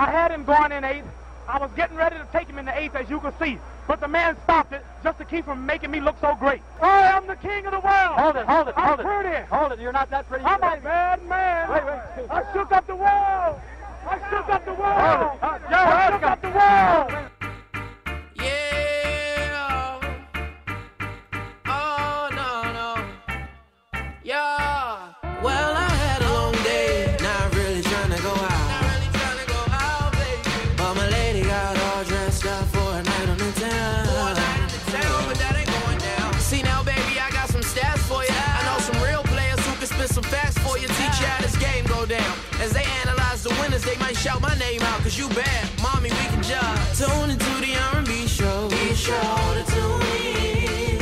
I had him going in eighth. I was getting ready to take him in the eighth, as you can see. But the man stopped it just to keep from making me look so great. I am the king of the world. Hold it, hold it, I'm hold it. pretty. Hold it, you're not that pretty. I'm a bad man. Wait, wait. I shook up the world. I shook up the world. Hold it. Uh, Joe, I shook up the world. Shout my name out. Cause you bad, mommy, we can judge. Tune into the R&B show. Be sure to tune in.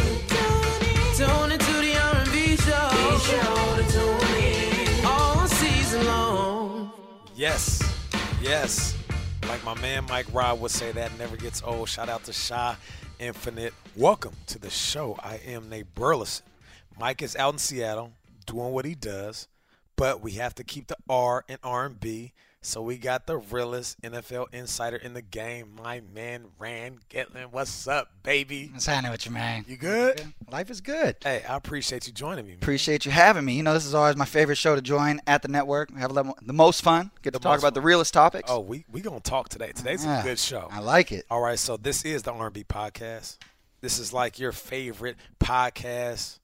Tune into the R&B show. Be sure to tune in. All season long. Yes, yes. Like my man Mike Rob would say, that never gets old. Shout out to Shy Infinite. Welcome to the show. I am Nate Burleson. Mike is out in Seattle doing what he does, but we have to keep the R and R&B. So we got the realest NFL insider in the game, my man Rand Getlin. What's up, baby? What's happening with you, man? You good? Life is good. Hey, I appreciate you joining me. Man. Appreciate you having me. You know, this is always my favorite show to join at the network. We have a lot, the most fun. Get to The talk about the realest topics. Oh, we we gonna talk today. Today's Yeah, a good show. I like it. All right, so this is the R&B podcast. This is like your favorite podcast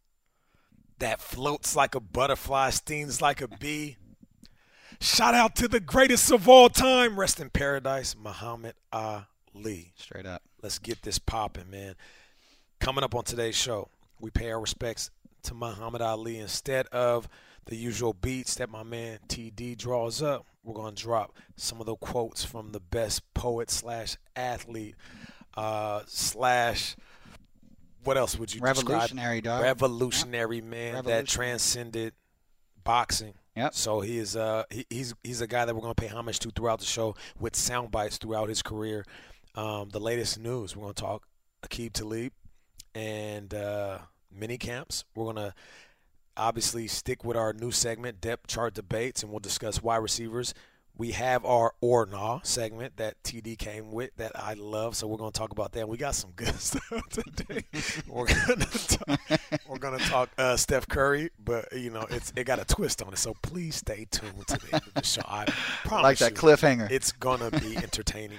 that floats like a butterfly, stings like a bee. Shout out to the greatest of all time, rest in paradise, Muhammad Ali. Straight up. Let's get this popping, man. Coming up on today's show, we pay our respects to Muhammad Ali instead of the usual beats that my man TD draws up. We're gonna drop some of the quotes from the best poet slash athlete uh, slash what else would you describe? Revolutionary, describe? dog. Revolutionary man that Revolutionary. transcended boxing. Yep. So he is uh he, he's he's a guy that we're gonna pay homage to throughout the show with sound bites throughout his career. Um, the latest news we're gonna talk Aqib Talib and uh, mini camps. We're gonna obviously stick with our new segment depth chart debates, and we'll discuss wide receivers. We have our or nah segment that TD came with that I love, so we're gonna talk about that. And we got some good stuff today. we're gonna talk, we're gonna talk uh, Steph Curry, but you know it's it got a twist on it. So please stay tuned to the end of the show. I promise like that you, cliffhanger. It's gonna be entertaining.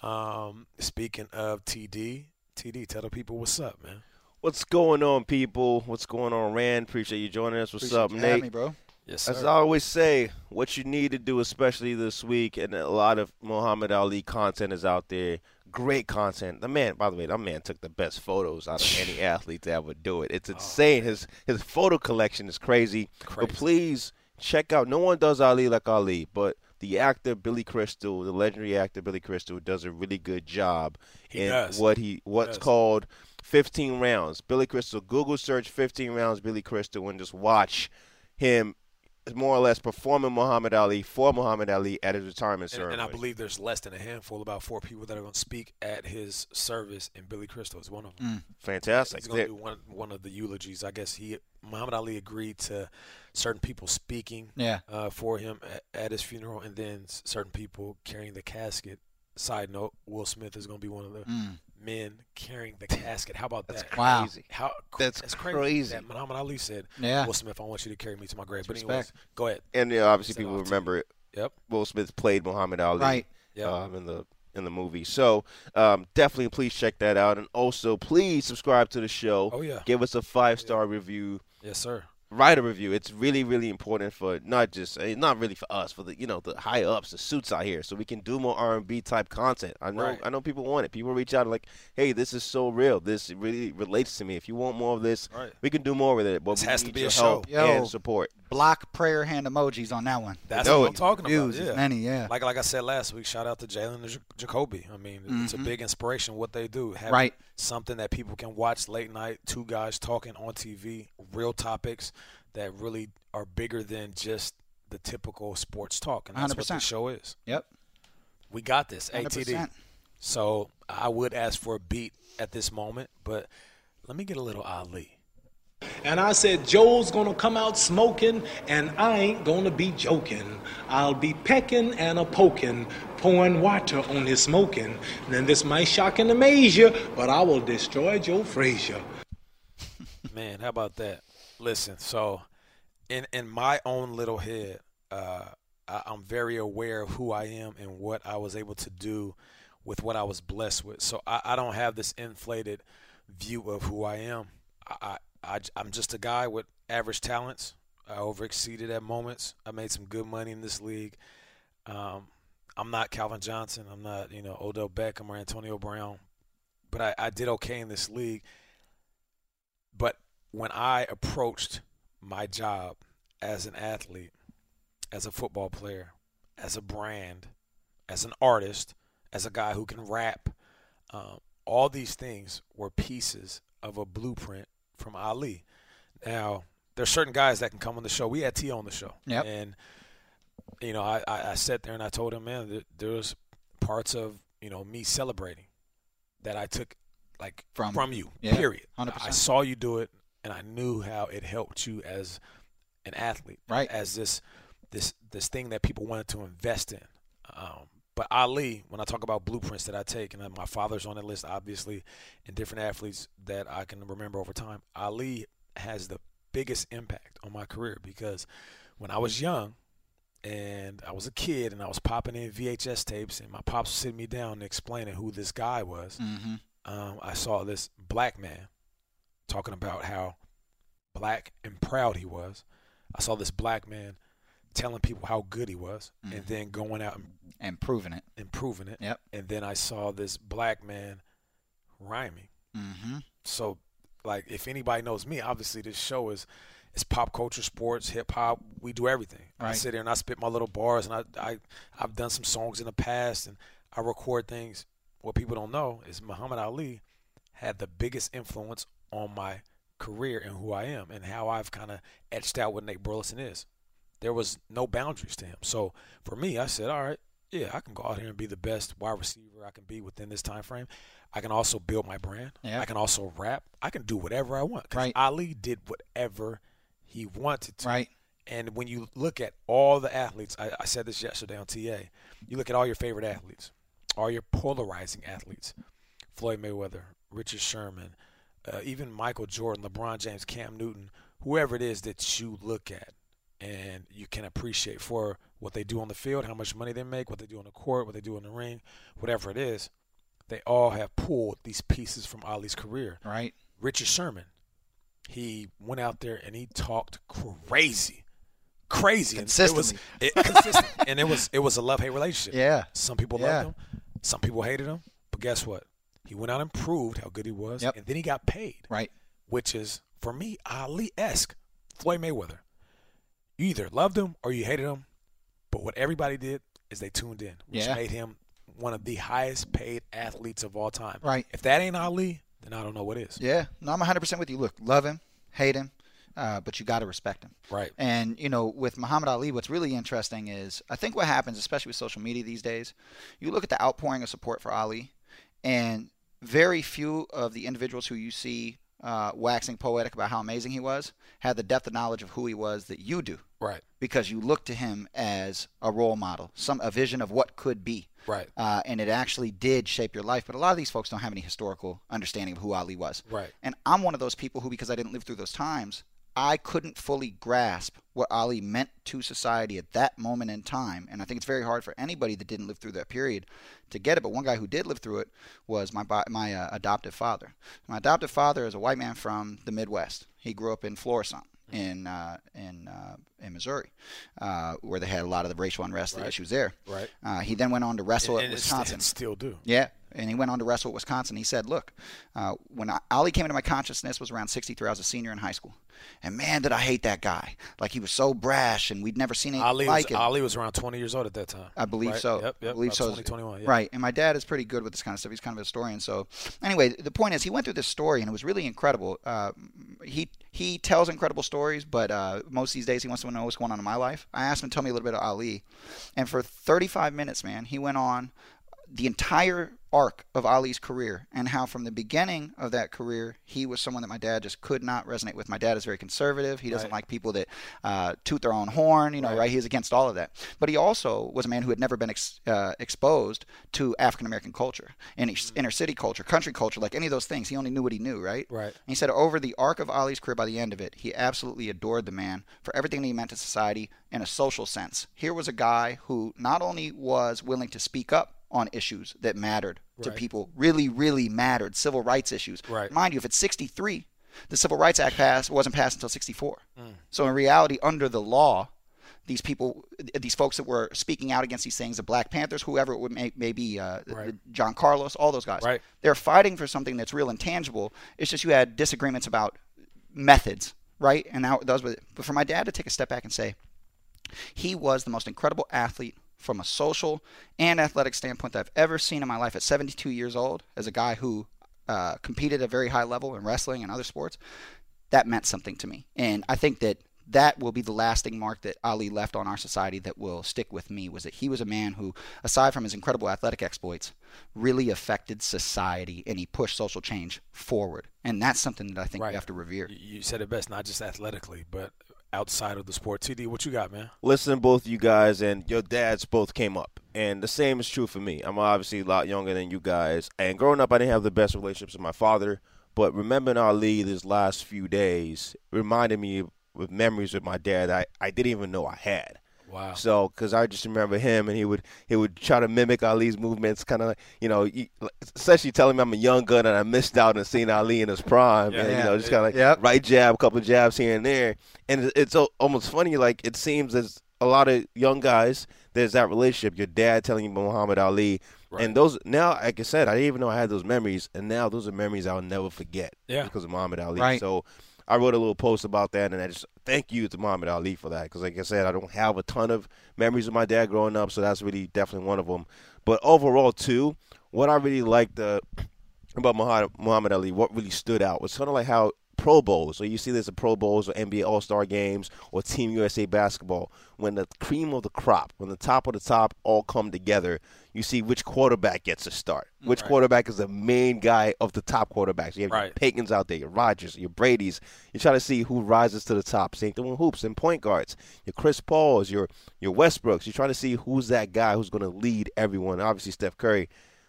Um, speaking of TD, TD, tell the people what's up, man. What's going on, people? What's going on, Rand? Appreciate you joining us. What's Appreciate up, you Nate? me, bro. Yes, As I always say, what you need to do, especially this week, and a lot of Muhammad Ali content is out there. Great content. The man, by the way, that man took the best photos out of any athlete to ever do it. It's oh, insane. his his photo collection is crazy. Crazy. But please check out. No one does Ali like Ali, but the actor Billy Crystal, the legendary actor Billy Crystal, does a really good job He in does. what he what's does. called 15 rounds. Billy Crystal. Google search 15 rounds Billy Crystal and just watch him more or less performing Muhammad Ali for Muhammad Ali at his retirement And, ceremony. and I believe there's less than a handful, about four people that are going to speak at his service, and Billy Crystal is one of them. fantastic. He's going to do one one of the eulogies. I guess he Muhammad Ali agreed to certain people speaking Yeah. uh, for him at, at his funeral, and then certain people carrying the casket. Side note: Will Smith is going to be one of the Mm. Men carrying the casket. How about That's that? Wow. crazy. How That's crazy. crazy. That Muhammad Ali said, Yeah. "Will Smith, I want you to carry me to my grave." But anyways, respect. go ahead. And you know, obviously, Send people off remember it. Yep. Will Smith played Muhammad Ali Right. Yep. um, in the in the movie. So um, definitely, please check that out, and also please subscribe to the show. Oh yeah. Give us a five star review. Yes, sir. Write a review. It's really, really important for not just eh, not really for us, for the you know the high ups, the suits out here, so we can do more R and B type content. I know, Right. I know people want it. People reach out like, "Hey, this is so real. This really relates to me. If you want more of this, Right. we can do more with it." But This we has to need be your a show. help Yo. and support. Block prayer hand emojis on that one. That's know what. I'm talking about. Views, Yeah. many, yeah. Like like I said last week, shout out to Jalen and J- Jacoby. I mean, it's a Mhm. big inspiration what they do. Having Right. Something that people can watch late night, two guys talking on TV, real topics that really are bigger than just the typical sports talk, and that's what 100%. the show is. Yep. We got this, ATD. 100%. So I would ask for a beat at this moment, but let me get a little Ali. And I said, Joe's gonna come out smoking, and I ain't gonna be joking. I'll be pecking and a poking, pouring water on his smoking. Then this might shock and amaze you, but I will destroy Joe Frazier. Man, how about that? Listen, so in in my own little head, uh, I, I'm very aware of who I am and what I was able to do with what I was blessed with. So I, I don't have this inflated view of who I am. I, I, I'm just a guy with average talents. I overexceeded at moments. I made some good money in this league. Um, I'm not Calvin Johnson. I'm not, you know, Odell Beckham or Antonio Brown. But I, I did okay in this league. But when I approached my job as an athlete, as a football player, as a brand, as an artist, as a guy who can rap, um, all these things were pieces of a blueprint from Ali. Now, there's certain guys that can come on the show. We had T on the show. Yep. And, you know, I, I, I sat there and I told him, man, there, there's parts of, you know, me celebrating that I took, like, From- from, you, yeah, period. 100%. I saw you do it, and I knew how it helped you as an athlete, Right. As this this this thing that people wanted to invest in. Um, but Ali, when I talk about blueprints that I take, and my father's on that list, obviously, and different athletes that I can remember over time, Ali has the biggest impact on my career because when I was young and I was a kid and I was popping in VHS tapes, and my pops was sitting me down and explaining who this guy was, Mm-hmm. um, I saw this black man talking about how black and proud he was. I saw this black man telling people how good he was and then going out and And proving it. improving it. Yep. And then I saw this black man rhyming. Mm-hmm. So, like, if anybody knows me, obviously this show is it's pop culture, sports, hip hop. We do everything. I sit there and I spit my little bars, and I, I I've done some songs in the past, and I record things. What people don't know is Muhammad Ali had the biggest influence on my career and who I am, and how I've kind of etched out what Nate Burleson is. There was no boundaries to him. So for me, I said, all right, yeah, I can go out here and be the best wide receiver I can be within this time frame. I can also build my brand. Yeah. I can also rap. I can do whatever I want. Right. Ali did whatever he wanted to. Right. And when you look at all the athletes, I, I said this yesterday on TA. You look at all your favorite athletes, all your polarizing athletes, Floyd Mayweather, Richard Sherman, uh, even Michael Jordan, LeBron James, Cam Newton, whoever it is that you look at and you can appreciate for what they do on the field, how much money they make, what they do on the court, what they do in the ring, whatever it is, they all have pulled these pieces from Ali's career. Right. Richard Sherman, he went out there and he talked crazy, crazy, And Consistently. it was it, consistent, and it was it was a love hate relationship. Yeah. Some people Yeah. loved him, some people hated him, but guess what? He went out and proved how good he was, Yep. and then he got paid, Right. which is for me Ali esque. Floyd Mayweather, you either loved him or you hated him, but what everybody did is they tuned in, which Yeah. made him one of the highest paid athletes of all time. Right. If that ain't Ali, then I don't know what is. Yeah. No, I'm 100% with you. Look, love him, hate him, uh, but you got to respect him. Right. And you know, with Muhammad Ali, what's really interesting is I think what happens, especially with social media these days, you look at the outpouring of support for Ali, and very few of the individuals who you see uh, waxing poetic about how amazing he was had the depth of knowledge of who he was that you do, Right. because you look to him as a role model, some a vision of what could be. Right. Uh, and it actually did shape your life. But a lot of these folks don't have any historical understanding of who Ali was. Right. And I'm one of those people who, because I didn't live through those times, I couldn't fully grasp what Ali meant to society at that moment in time. And I think it's very hard for anybody that didn't live through that period to get it. But one guy who did live through it was my my uh, adoptive father. My adoptive father is a white man from the Midwest. He grew up in Florissant. In uh, in uh, in Missouri, uh, where they had a lot of the racial unrest the issues there. Right. Uh, he then went on to wrestle and, at and Wisconsin. and still do. Yeah, and he went on to wrestle at Wisconsin. He said, "Look, uh, when I, Ali came into my consciousness was around 63. I was a senior in high school, and man, did I hate that guy! Like he was so brash, and we'd never seen anything Ali like was, it. Ali was around 20 years old at that time. I believe right? so. Yep, yep. I believe so. 20, 21, yeah. Right. And my dad is pretty good with this kind of stuff. He's kind of a historian. So, anyway, the point is, he went through this story, and it was really incredible. Uh, he he tells incredible stories, but uh, most these days he wants to know what's going on in my life. I asked him to tell me a little bit of Ali, and for 35 minutes, man, he went on the entire arc of Ali's career and how from the beginning of that career he was someone that my dad just could not resonate with. My dad is very conservative. He doesn't Right. like people that uh, toot their own horn. You know, Right. right. He's against all of that. But he also was a man who had never been ex- uh, exposed to African American culture, inner, inner city culture, country culture, like any of those things. He only knew what he knew, right? Right. And he said over the arc of Ali's career, by the end of it, he absolutely adored the man for everything that he meant to society in a social sense. Here was a guy who not only was willing to speak up on issues that mattered to people, really, really mattered, civil rights issues. Right. Mind you, if it's 63, the Civil Rights Act passed wasn't passed until 64. Mm. So in reality, under the law, these people, these folks that were speaking out against these things, the Black Panthers, whoever it would may, may be, uh, Right. John Carlos, all those guys, Right. they're fighting for something that's real and tangible. It's just you had disagreements about methods, right? And now those were. But for my dad to take a step back and say, he was the most incredible athlete from a social and athletic standpoint that I've ever seen in my life at 72 years old, as a guy who uh, competed at a very high level in wrestling and other sports. That meant something to me, and I think that that will be the lasting mark that Ali left on our society that will stick with me. Was that he was a man who, aside from his incredible athletic exploits, really affected society and he pushed social change forward, and that's something that I think Right. we have to revere. You- You said it best, not just athletically, but outside of the sport. TD, what you got, man? listen both you guys and your dads both came up and the same is true for me i'm obviously a lot younger than you guys and growing up i didn't have the best relationships with my father but remembering ali these last few days reminded me with memories with my dad i, I didn't even know i had Wow. so, because I just remember him, and he would he would try to mimic Ali's movements, kind of like you know, he- essentially telling me I'm a young gun and I missed out on seeing Ali in his prime, Yeah. and you know, just kind of like Yep. right jab, a couple of jabs here and there, and it's almost funny. Like it seems there's a lot of young guys. There's that relationship. Your dad telling you Muhammad Ali, Right. and those now, like I said, I didn't even know I had those memories, and now those are memories I'll never forget. Yeah. because of Muhammad Ali. Right. So. I wrote a little post about that, and I just thank you to Muhammad Ali for that. Because, like I said, I don't have a ton of memories of my dad growing up, so that's really definitely one of them. But overall, too, what I really liked uh, about Muhammad, Muhammad Ali, what really stood out was kind of like how Pro Bowls, so you see this at Pro Bowls or NBA All Star games or Team USA basketball, when the cream of the crop, when the top of the top all come together, you see which quarterback gets a start. Which Right. quarterback is the main guy of the top quarterbacks. You have your Right. Peytons out there, your Rodgers, your Brady's. You try to see who rises to the top. Same thing with hoops and point guards. Your Chris Pauls, your your Westbrooks. You're trying to see who's that guy who's going to lead everyone. Obviously, Steph Curry.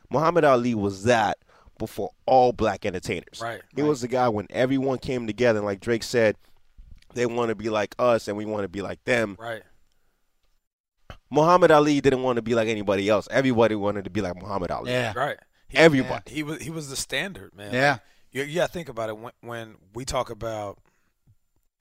Muhammad Ali was that before all black entertainers. Right, He was the guy when everyone came together, and like Drake said, they want to be like us and we want to be like them. Right. Muhammad Ali didn't want to be like anybody else. Everybody wanted to be like Muhammad Ali. Yeah. Right. He, Everybody. He was he was the standard, man. Yeah. You, you got to think about it when when we talk about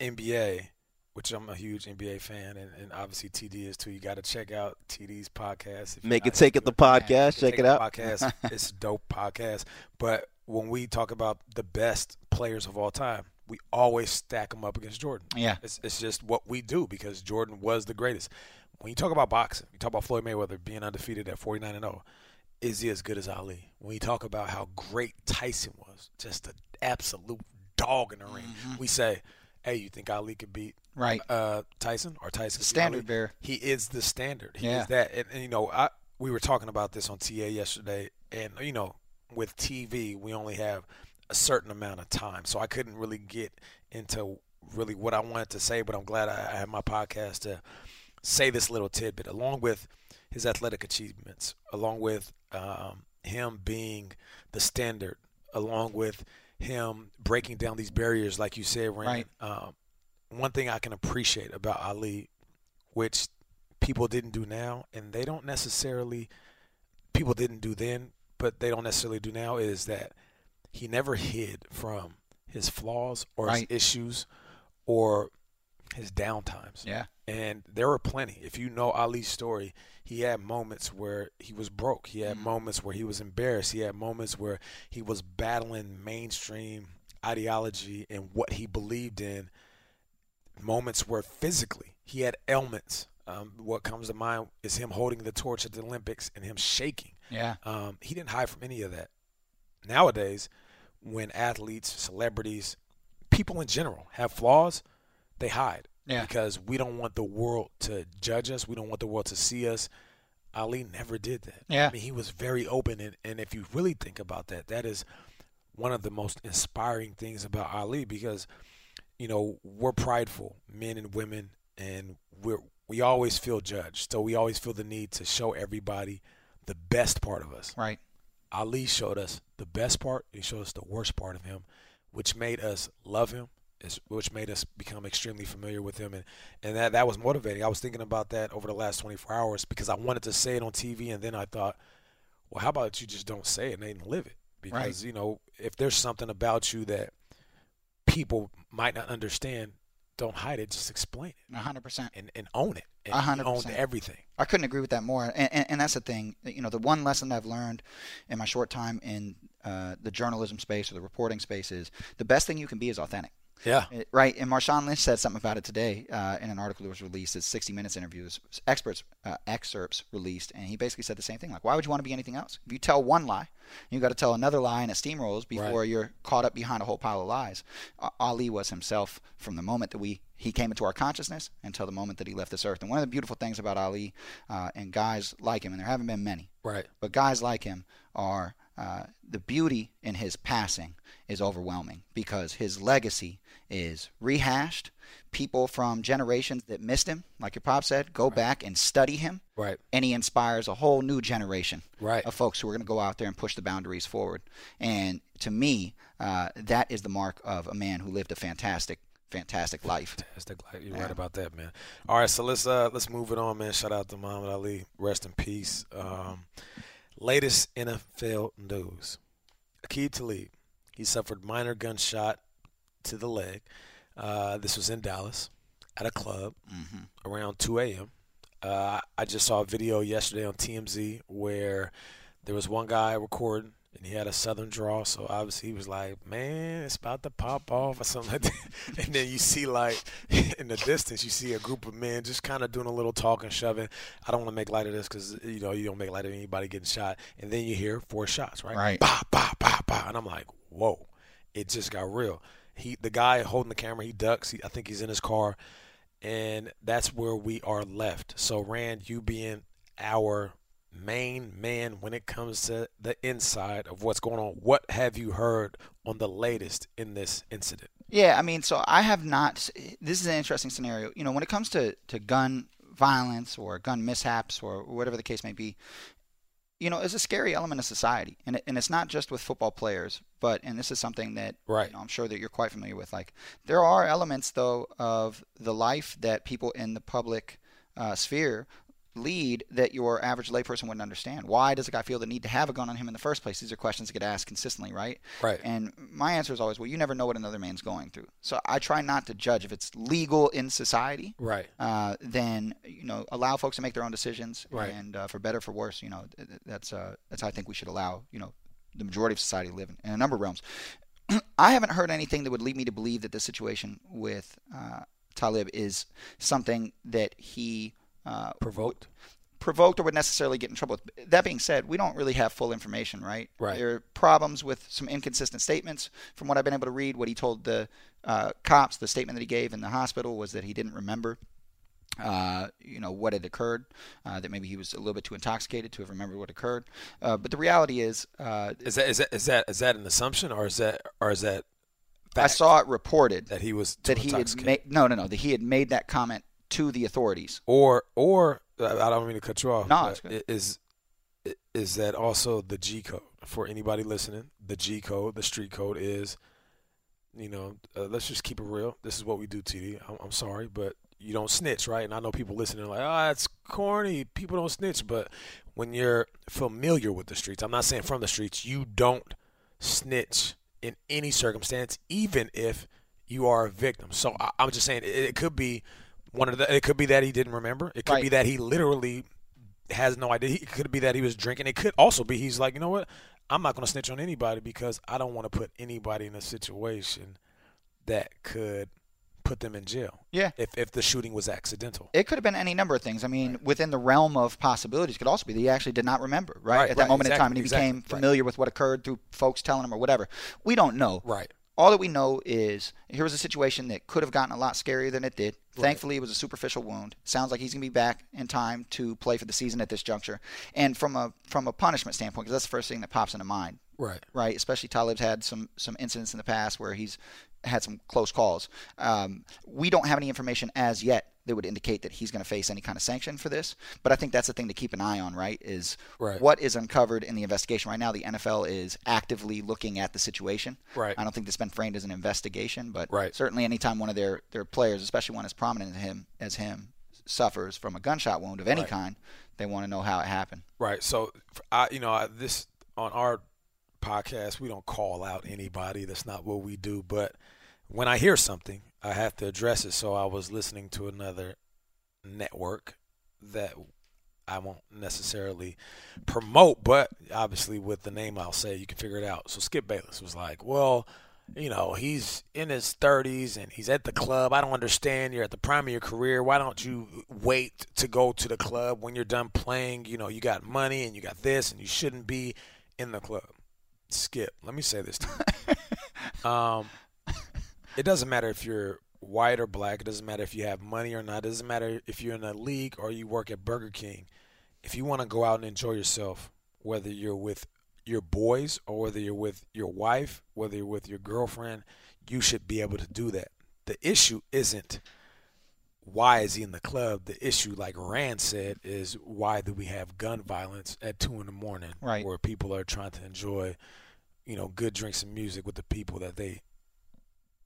NBA, which I'm a huge NBA fan, and, and obviously TD is too. You got to check out TD's podcast. if Make it take it into the podcast. Check Take it out. Podcast. it's a dope podcast. But when we talk about the best players of all time, we always stack them up against Jordan. Yeah. It's, it's just what we do because Jordan was the greatest. When you talk about boxing, you talk about Floyd Mayweather being undefeated at 49 and 0. Is he as good as Ali? When you talk about how great Tyson was, just an absolute dog in the ring, mm-hmm. we say, "Hey, you think Ali could beat Right. uh, Tyson or Tyson Standard Ali?" bearer. He is the standard. He Yeah. is that. And, and, you know, I we were talking about this on TA yesterday, and you know, with TV, we only have a certain amount of time, so I couldn't really get into really what I wanted to say. But I'm glad I, I had my podcast to say this little tidbit, along with his athletic achievements, along with um, him being the standard, along with him breaking down these barriers, like you said, Raymond. Right. Um, one thing I can appreciate about Ali, which people didn't do now, and they don't necessarily, people didn't do then, but they don't necessarily do now, is that he never hid from his flaws or Right. his issues or his downtimes. Yeah. And there were plenty. If you know Ali's story, he had moments where he was broke. He had moments where he was embarrassed. He had moments where he was battling mainstream ideology and what he believed in. Moments where physically he had ailments. Um, what comes to mind is him holding the torch at the Olympics and him shaking. Yeah. Um, he didn't hide from any of that. Nowadays, when athletes, celebrities, people in general have flaws, they hide Yeah. because we don't want the world to judge us. We don't want the world to see us Ali never did that. Yeah. I mean, he was very open, and, and if you really think about that, that is one of the most inspiring things about Ali because, you know, we're prideful, men and women, and we're we always feel judged. So we always feel the need to show everybody the best part of us. Right. Ali showed us the best part. He showed us the worst part of him, which made us love him, which made us become extremely familiar with him, and and that that was motivating. I was thinking about that over the last 24 hours because I wanted to say it on TV, and then I thought, well, how about you just don't say it and then live it? Because you know, if there's something about you that people might not understand, don't hide it. Just explain it hundred percent. and, and own it. And hundred he owned percent. everything. I couldn't agree with that more. And, and, and that's the thing. You know, the one lesson I've learned in my short time in uh, the journalism space or the reporting space is the best thing you can be is authentic. Yeah. Uh, Right, and Marshawn Lynch said something about it today uh, in an article that was released. It's 60 Minutes interviews, experts uh, excerpts released, and he basically said the same thing. Like, why would you want to be anything else? If you tell one lie, you got to tell another lie, and it steamrolls before Right. you're caught up behind a whole pile of lies. Uh, Ali was himself from the moment that we he came into our consciousness until the moment that he left this earth. And one of the beautiful things about Ali uh, and guys like him, and there haven't been many, Right. but guys like him are uh, the beauty in his passing is overwhelming because his legacy is rehashed. People from generations that missed him, like your pop said, go back and study him, Right. and he inspires a whole new generation Right. of folks who are going to go out there and push the boundaries forward. And to me, uh, that is the mark of a man who lived a fantastic, fantastic life. Fantastic. Like, You're Yeah. right about that, man. All right, so let's uh let's move it on, man. Shout out to Muhammad Ali. Rest in peace. Um, latest NFL news: Akeem Talib. He suffered minor gunshot to the leg. Uh, this was in Dallas at a club hmm around 2 a.m. Uh, I just saw a video yesterday on TMZ where there was one guy recording and he had a southern draw, so obviously he was like, "Man, it's about to pop off" or something like that. and then you see like in the distance, you see a group of men just kind of doing a little talking, shoving. I don't want to make light of this because you know you don't make light of anybody getting shot. And then you hear four shots, right? Right. Bah, bah, bah, bah. And I'm like, "Whoa!" It just got real. He, the guy holding the camera, he ducks. He, I think he's in his car and that's where we are left. So, Rand, you being our main man when it comes to the inside of what's going on, what have you heard on the latest in this incident? Yeah, I mean, so I have not. This is an interesting scenario. You know, when it comes to, to gun violence or gun mishaps or whatever the case may be, you know, it's a scary element of society, and it, and it's not just with football players, but and this is something that Right. you know, I'm sure that you're quite familiar with. Like, there are elements though of the life that people in the public uh, sphere lead that your average layperson wouldn't understand. Why does a guy feel the need to have a gun on him in the first place? These are questions that get asked consistently, right? Right. And my answer is always, well, you never know what another man's going through. So I try not to judge if it's legal in society. Right. Uh, then you know, allow folks to make their own decisions, Right. and uh, for better for worse, you know, th- th- that's uh, that's how I think we should allow you know the majority of society live in, in a number of realms. I haven't heard anything that would lead me to believe that the situation with uh, Talib is something that he uh, Provoked? provoked or would necessarily get in trouble with. That being said, we don't really have full information, right? Right. There are problems with some inconsistent statements. From what I've been able to read, what he told the uh, cops, the statement that he gave in the hospital was that he didn't remember. Uh, you know what had occurred. Uh, that maybe he was a little bit too intoxicated to have remembered what occurred. Uh, but the reality is, uh, Is that is that is that is that an assumption or is that or is that I fact saw it reported that he was too that he had made no, no, no, that he had made that comment to the authorities. or or I don't mean to cut you off. No, but it's good. is is that also the G code for anybody listening? The G code, the street code is, you know, uh, let's just keep it real. This is what we do, TD. I'm, I'm sorry, but you don't snitch, right? And I know people listening are like, ah, oh, that's corny. People don't snitch, but when you're familiar with the streets, I'm not saying from the streets, you don't snitch in any circumstance, even if you are a victim. So I, I'm just saying it, it could be one of the. It could be that he didn't remember. It could be that he literally has no idea. It could be that he was drinking. It could also be he's like, you know what? I'm not going to snitch on anybody because I don't want to put anybody in a situation that could put them in jail. Yeah. If if the shooting was accidental. It could have been any number of things. I mean, within the realm of possibilities, could also be that he actually did not remember, right, Right, at that right, moment in time, and he exactly, became right. familiar with what occurred through folks telling him or whatever. We don't know. Right. All that we know is here was a situation that could have gotten a lot scarier than it did. Thankfully, it was a superficial wound. Sounds like he's going to be back in time to play for the season at this juncture. And from a from a punishment standpoint, because that's the first thing that pops into mind, Right. right? Especially Talib's had some some incidents in the past where he's had some close calls. Um, we don't have any information as yet that would indicate that he's going to face any kind of sanction for this. But I think that's the thing to keep an eye on, right? Is Right. what is uncovered in the investigation right now. The NFL is actively looking at the situation. Right. I don't think this has been framed as an investigation, but Right. certainly anytime one of their their players, especially one as prominent as him as him, suffers from a gunshot wound of any Right. kind, they want to know how it happened. Right. So, I, you know, I, this on our podcast, we don't call out anybody. That's not what we do. But when I hear something, I have to address it. So I was listening to another network that I won't necessarily promote, but obviously with the name I'll say, you can figure it out. So Skip Bayless was like, well. You know, he's in his 30s and he's at the club. I don't understand. You're at the prime of your career. Why don't you wait to go to the club when you're done playing? You know, you got money and you got this, and you shouldn't be in the club. Skip, let me say this to you. um, it doesn't matter if you're white or black. It doesn't matter if you have money or not. It doesn't matter if you're in a league or you work at Burger King. If you want to go out and enjoy yourself, whether you're with your boys or whether you're with your wife, whether you're with your girlfriend, you should be able to do that. The issue isn't why is he in the club. The issue, like Rand said, is why do we have gun violence at two in the morning, Right. where people are trying to enjoy, you know, good drinks and music with the people that they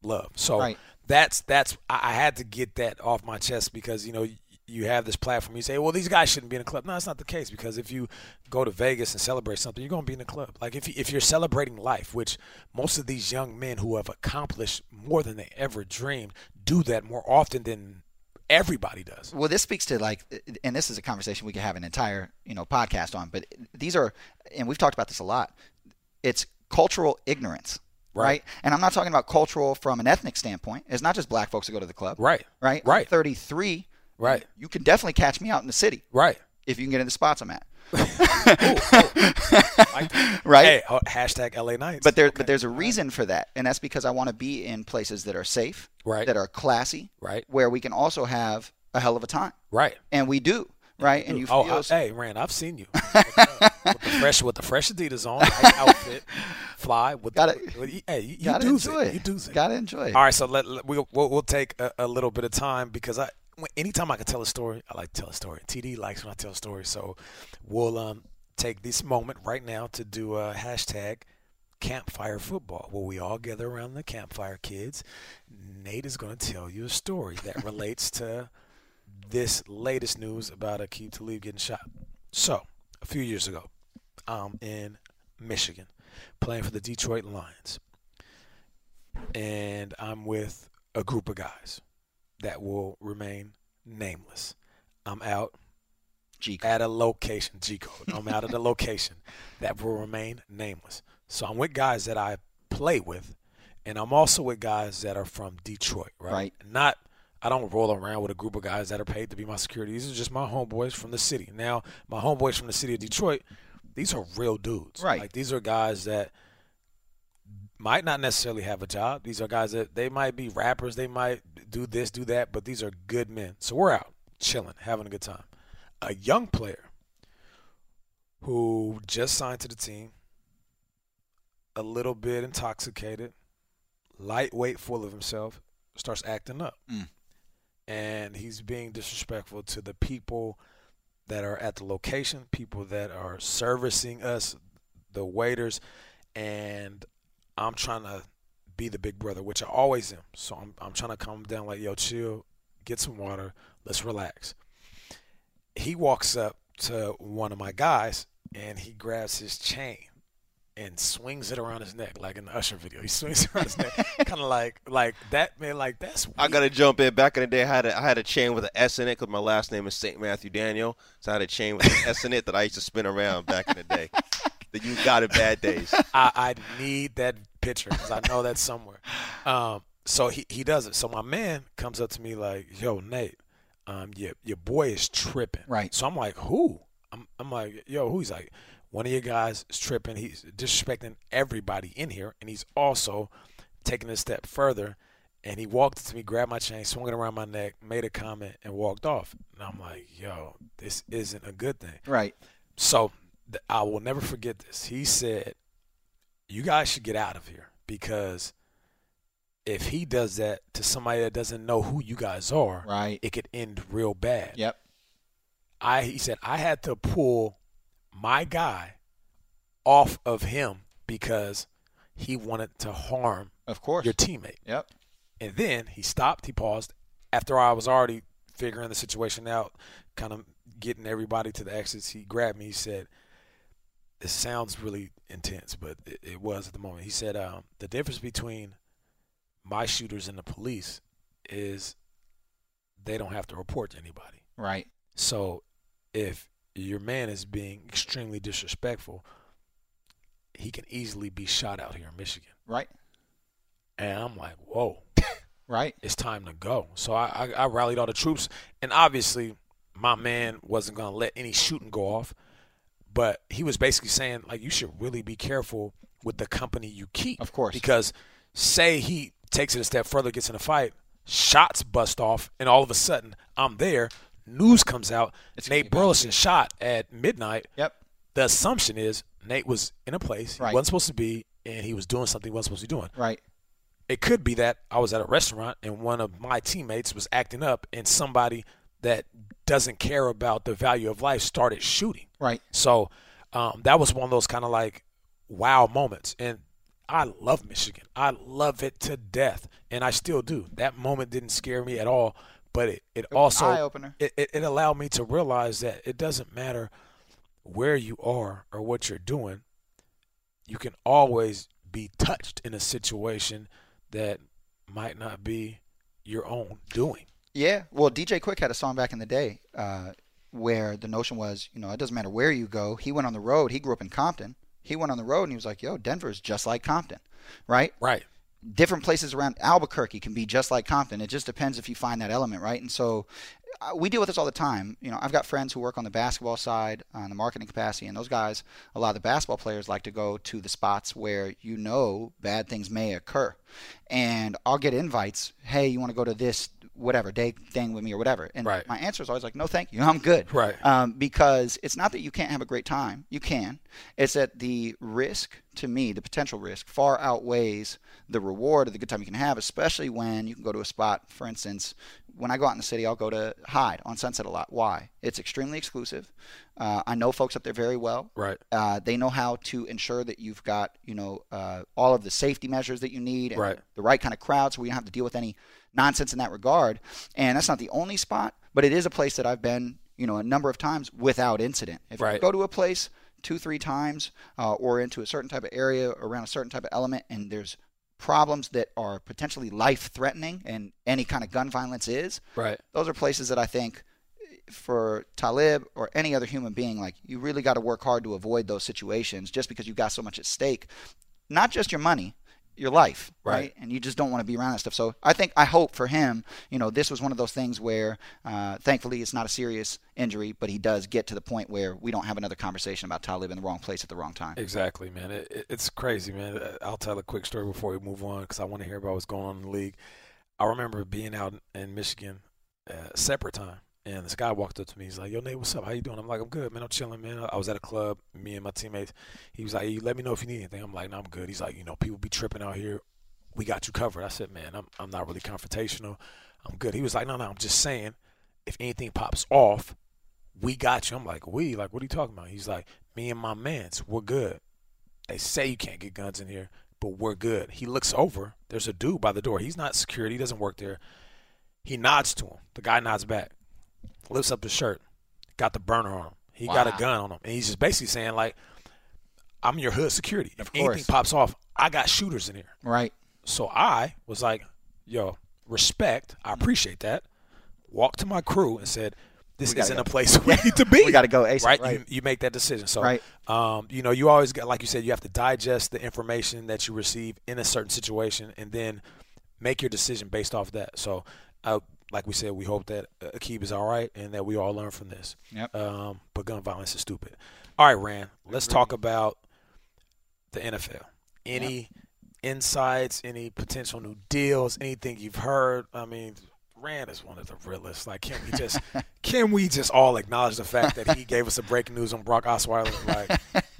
love. So Right. that's that's I had to get that off my chest because you know you have this platform. You say, well, these guys shouldn't be in a club. No, that's not the case because if you go to Vegas and celebrate something, you're going to be in a club. Like if you, if you're celebrating life, which most of these young men who have accomplished more than they ever dreamed do that more often than everybody does. Well, this speaks to like, and this is a conversation we could have an entire you know podcast on. But these are, and we've talked about this a lot. It's cultural ignorance, right? Right. And I'm not talking about cultural from an ethnic standpoint. It's not just black folks that go to the club, Right. Right. I'm Right. 33. Right. You can definitely catch me out in the city Right. if you can get in the spots I'm at. Like, Right. Hey, hashtag LA Nights. But there, Okay. but there's a reason for that, and that's because I want to be in places that are safe, Right. that are classy, Right. where we can also have a hell of a time, right. and we do, right? And you oh, feel I- hey, Rand, I've seen you with the fresh with the fresh Adidas on, outfit, fly with Gotta- the, with- hey, you, you gotta do it. it. You do it. Gotta enjoy it. All right, so let, let- we'll, we'll we'll take a, a little bit of time because I anytime I can tell a story, I like to tell a story. TD likes when I tell a story, so we'll um take this moment right now to do a hashtag campfire football where we all gather around the campfire kids. Nate is going to tell you a story that relates to this latest news about Akeem Talib getting shot. So, a few years ago, I'm in Michigan playing for the Detroit Lions. And I'm with a group of guys that will remain nameless. I'm out G at a location, G code. I'm out at a location that will remain nameless. So I'm with guys that I play with, and I'm also with guys that are from Detroit, right? Right. Not, I don't roll around with a group of guys that are paid to be my security. These are just my homeboys from the city. Now, my homeboys from the city of Detroit, these are real dudes. Right. Like these are guys that might not necessarily have a job. These are guys that they might be rappers, they might do this, do that, but these are good men. So we're out chilling, having a good time. A young player who just signed to the team, a little bit intoxicated, lightweight, full of himself, starts acting up. Mm. And he's being disrespectful to the people that are at the location, people that are servicing us, the waiters, and I'm trying to be the big brother, which I always am. So I'm I'm trying to calm down, like, yo, chill, get some water, let's relax. He walks up to one of my guys and he grabs his chain and swings it around his neck, like in the Usher video. He swings it around his neck, kind of like like that man, like that's. I gotta jump in. Back in the day, I had a, I had a chain with an S in it because my last name is Saint Matthew Daniel. So I had a chain with an S in it that I used to spin around back in the day. that you got it bad days. I, I need that picture because I know that's somewhere. Um, so he, he does it. So my man comes up to me like, "Yo, Nate, um, your your boy is tripping." Right. So I'm like, "Who?" I'm I'm like, "Yo, who?" He's like, "One of your guys is tripping. He's disrespecting everybody in here, and he's also taking a step further, and he walked to me, grabbed my chain, swung it around my neck, made a comment, and walked off. And I'm like, yo, this isn't a good thing. Right. So th- I will never forget this. He said, "You guys should get out of here because if he does that to somebody that doesn't know who you guys are, Right. it could end real bad." Yep. I he said I had to pull my guy off of him because he wanted to harm Of course. your teammate. Yep. And then he stopped, he paused. After I was already figuring the situation out, kind of getting everybody to the exits, he grabbed me. He said, This sounds really intense, but it, it was at the moment. He said, um, The difference between my shooters and the police is they don't have to report to anybody. Right. So if your man is being extremely disrespectful, he can easily be shot out here in Michigan. Right. And I'm like, Whoa Right. it's time to go. So I, I, I rallied all the troops, and obviously my man wasn't gonna let any shooting go off, but he was basically saying like you should really be careful with the company you keep. Of course. because say he takes it a step further, gets in a fight, shots bust off, and all of a sudden I'm there. News comes out. It's Nate Burleson shot at midnight. Yep. The assumption is Nate was in a place Right. he wasn't supposed to be, and he was doing something he wasn't supposed to be doing. Right. It could be that I was at a restaurant and one of my teammates was acting up and somebody that doesn't care about the value of life started shooting. Right. So um, that was one of those kind of like wow moments. And I love Michigan. I love it to death. And I still do. That moment didn't scare me at all. But it, it an also. It, it, it allowed me to realize that it doesn't matter where you are or what you're doing. You can always be touched in a situation that might not be your own doing. Yeah. Well, DJ Quik had a song back in the day uh, where the notion was, you know, it doesn't matter where you go. He went on the road. He grew up in Compton. He went on the road and he was like, yo, Denver's just like Compton, right? Right. Different places around Albuquerque can be just like Compton. It just depends if you find that element, right? And so we deal with this all the time. You know, I've got friends who work on the basketball side, on the marketing capacity, and those guys, a lot of the basketball players like to go to the spots where you know bad things may occur. And I'll get invites, hey, you want to go to this whatever day thing with me or whatever. And Right. my answer is always like, no, thank you, I'm good. Right. Um, because it's not that you can't have a great time. You can. It's that the risk, to me, the potential risk, far outweighs the reward of the good time you can have, especially when you can go to a spot, for instance, when I go out in the city, I'll go to Hyde on Sunset a lot. Why? It's extremely exclusive. Uh, I know folks up there very well. Right. Uh, they know how to ensure that you've got, you know, uh, all of the safety measures that you need and Right. the right kind of crowd so we don't have to deal with any nonsense in that regard. And that's not the only spot, but it is a place that I've been, you know, a number of times without incident. If you go to a place two, three times uh, or into a certain type of area around a certain type of element and there's problems that are potentially life threatening and any kind of gun violence is, Right. those are places that I think for Talib or any other human being, like you really got to work hard to avoid those situations just because you've got so much at stake. Not just your money, your life, right? Right. And you just don't want to be around that stuff. So I think, I hope for him, you know, this was one of those things where uh, thankfully it's not a serious injury, but he does get to the point where we don't have another conversation about Talib in the wrong place at the wrong time. Exactly, man. It, it- it's crazy, man. Uh, I'll tell a quick story before we move on because I want to hear about what's going on in the league. I remember being out in Michigan, uh, separate time, and this guy walked up to me. He's like, "Yo, Nate, what's up? How you doing?" I'm like, "I'm good, man. I'm chilling, man." I was at a club, me and my teammates. He was like, hey, "Let me know if you need anything." I'm like, "No, I'm good." He's like, "You know, people be tripping out here. We got you covered." I said, "Man, I'm I'm not really confrontational. I'm good." He was like, "No, no, I'm just saying, if anything pops off, we got you." I'm like, "We? Like, what are you talking about?" He's like, "Me and my mans, we're good." They say you can't get guns in here, but we're good. He looks over. There's a dude by the door. He's not security. He doesn't work there. He nods to him. The guy nods back. Lifts up his shirt. Got the burner on him. He got a gun on him. And he's just basically saying, like, I'm your hood security. If anything pops off, I got shooters in here. Right. So I was like, yo, respect. I appreciate that. Walked to my crew and said, this isn't go. a place we need to be. We gotta go ASAP, Right? right. You, you make that decision. So, Right. um, you know, you always got, like you said, you have to digest the information that you receive in a certain situation and then make your decision based off that. So, uh, like we said, we hope that uh, Aqib is all right and that we all learn from this. Yep. Um, but gun violence is stupid. All right, Rand, let's talk about the NFL. Any insights, any potential new deals, anything you've heard? I mean, Rand is one of the realest. Like, can we just can we just all acknowledge the fact that he gave us a breaking news on Brock Osweiler? Like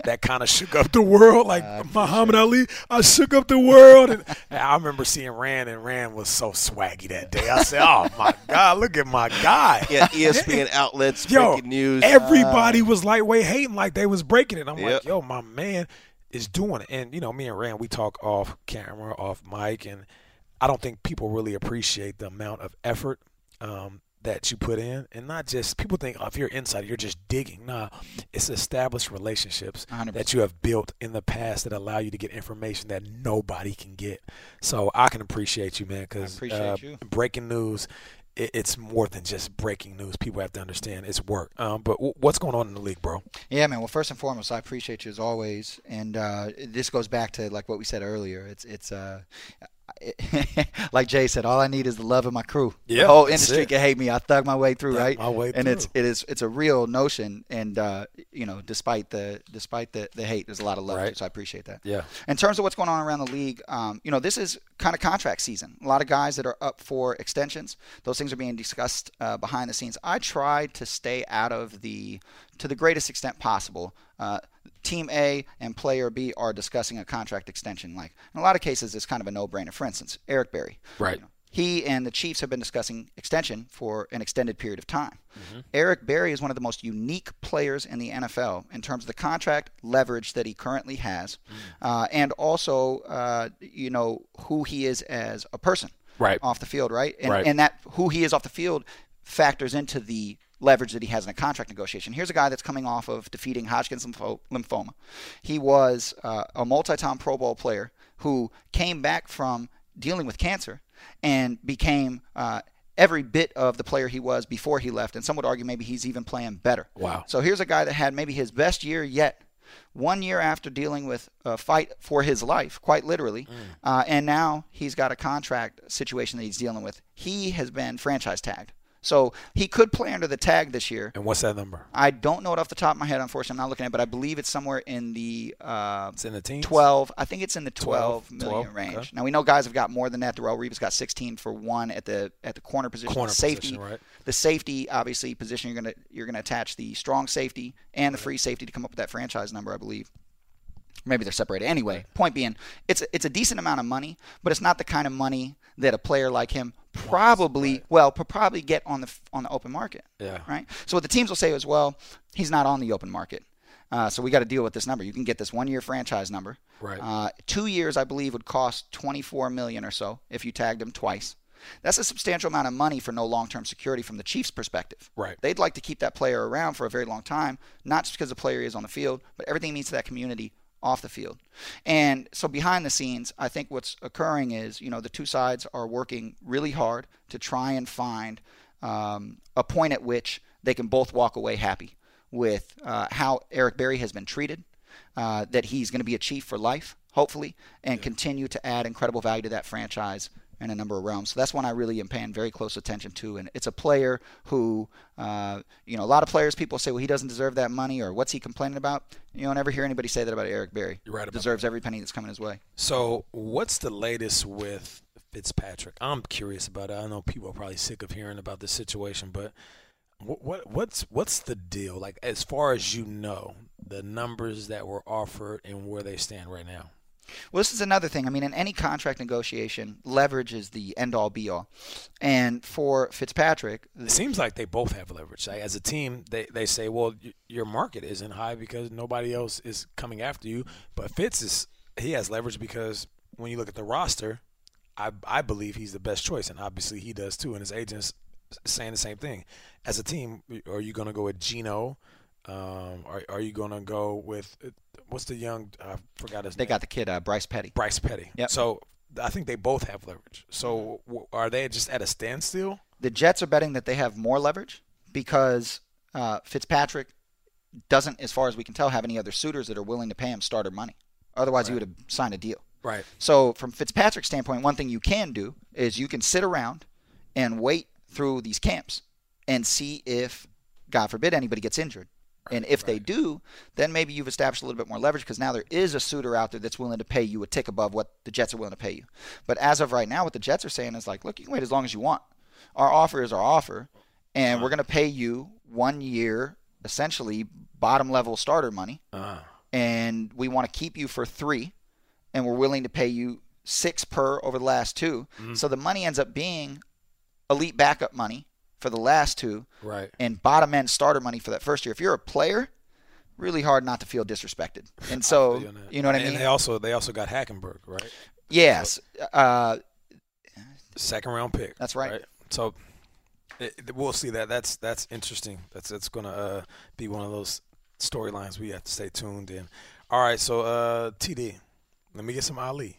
that kind of shook up the world. Like Muhammad Ali, I shook up the world. And, and I remember seeing Rand, and Rand was so swaggy that day. I said, "Oh my God, look at my guy!" Yeah, ESPN outlets Yo, breaking news. Everybody was lightweight hating like they was breaking it. I'm Yep. like, yo, my man is doing it. And you know, me and Rand, we talk off camera, off mic, and I don't think people really appreciate the amount of effort um, that you put in, and not just people think oh, if you're inside, you're just digging. Nah, it's established relationships 100%. that you have built in the past that allow you to get information that nobody can get. So I can appreciate you, man, because appreciate uh, you. breaking news. it- It's more than just breaking news. People have to understand it's work. Um, but w- what's going on in the league, bro? Yeah, man. Well, first and foremost, I appreciate you as always, and uh, this goes back to like what we said earlier. It's it's uh, like Jay said, all I need is the love of my crew. Yeah, the whole industry it. can hate me. I thug my way through, Thug right? my way and it's through. it is it's a real notion, and uh, you know, despite the despite the, the hate, there's a lot of love. Right. So I appreciate that. Yeah. In terms of what's going on around the league, um, you know, this is kind of contract season. A lot of guys that are up for extensions. Those things are being discussed uh, behind the scenes. I tried to stay out of the, to the greatest extent possible. Uh, Team A and Player B are discussing a contract extension. Like in a lot of cases, it's kind of a no-brainer. For instance, Eric Berry. Right. You know, he and the Chiefs have been discussing extension for an extended period of time. Eric Berry is one of the most unique players in the NFL in terms of the contract leverage that he currently has, uh, and also, uh, you know, who he is as a person Right. off the field, right? And, Right. and that who he is off the field factors into the leverage that he has in a contract negotiation. Here's a guy that's coming off of defeating Hodgkin's lympho- lymphoma. He was uh, a multi-time Pro Bowl player who came back from dealing with cancer and became uh, every bit of the player he was before he left. And some would argue maybe he's even playing better. Wow. So here's a guy that had maybe his best year yet. One year after dealing with a fight for his life, quite literally, uh, and now he's got a contract situation that he's dealing with. He has been franchise tagged, so he could play under the tag this year. And what's that number? I don't know it off the top of my head, unfortunately. I'm not looking at it, but I believe it's somewhere in the uh, It's in the teens. 12. I think it's in the 12 12, million 12, range. okay. Now we know guys have got more than that. Darrelle Revis got 16 for one at the at the corner position. Corner the safety, position, right. the safety obviously position. You're gonna you're gonna attach the strong safety and the free safety to come up with that franchise number, I believe. Maybe they're separated. Anyway, point being, it's a, it's a decent amount of money, but it's not the kind of money that a player like him probably well probably get on the on the open market. Yeah. Right. So what the teams will say is, well, he's not on the open market, uh, so we got to deal with this number. You can get this one year franchise number. Right. Uh, two years, I believe, would cost 24 million or so if you tagged him twice. That's a substantial amount of money for no long-term security from the Chiefs' perspective. Right. They'd like to keep that player around for a very long time, not just because the player is on the field, but everything means to that community off the field. And so behind the scenes, I think what's occurring is, you know, the two sides are working really hard to try and find um, a point at which they can both walk away happy with uh, how Eric Berry has been treated, uh, that he's going to be a chief for life, hopefully, and continue to add incredible value to that franchise in a number of realms. So that's one I really am paying very close attention to. And it's a player who, uh, you know, a lot of players, people say, well, he doesn't deserve that money or what's he complaining about? You don't ever hear anybody say that about Eric Berry. You're right about Deserves every penny that's coming his way. So, what's the latest with Fitzpatrick? I'm curious about it. I know people are probably sick of hearing about this situation, but what, what what's what's the deal? Like, as far as you know, the numbers that were offered and where they stand right now. Well, this is another thing. I mean, in any contract negotiation, leverage is the end all be all. And for Fitzpatrick, It seems like they both have leverage. As a team, they, they say, well, your market isn't high because nobody else is coming after you. But Fitz is he has leverage because when you look at the roster, I I believe he's the best choice, and obviously he does too. And his agents saying the same thing. As a team, are you going to go with Gino? Um, are are you going to go with what's the young? I forgot his they name. got the kid, uh, Bryce Petty. Bryce Petty. Yep. So I think they both have leverage. So w- are they just at a standstill? The Jets are betting that they have more leverage because uh, Fitzpatrick doesn't, as far as we can tell, have any other suitors that are willing to pay him starter money. Otherwise, he would have signed a deal. Right. So, from Fitzpatrick's standpoint, one thing you can do is you can sit around and wait through these camps and see if, God forbid, anybody gets injured. And if they do, then maybe you've established a little bit more leverage because now there is a suitor out there that's willing to pay you a tick above what the Jets are willing to pay you. But as of right now, what the Jets are saying is like, look, you can wait as long as you want. Our offer is our offer, and we're going to pay you one year, essentially bottom level starter money, Uh, and we want to keep you for three, and we're willing to pay you six per over the last 2 So the money ends up being elite backup money for the last two, right. and bottom end starter money for that first year. If you're a player, really hard not to feel disrespected. And so, you know what I and mean? they also they also got Hackenberg, right? yes. Uh, Second round pick. That's right. So it, it- we'll see that. That's that's interesting. That's that's gonna uh, be one of those storylines we have to stay tuned in. All right. So uh, TD, let me get some Ali.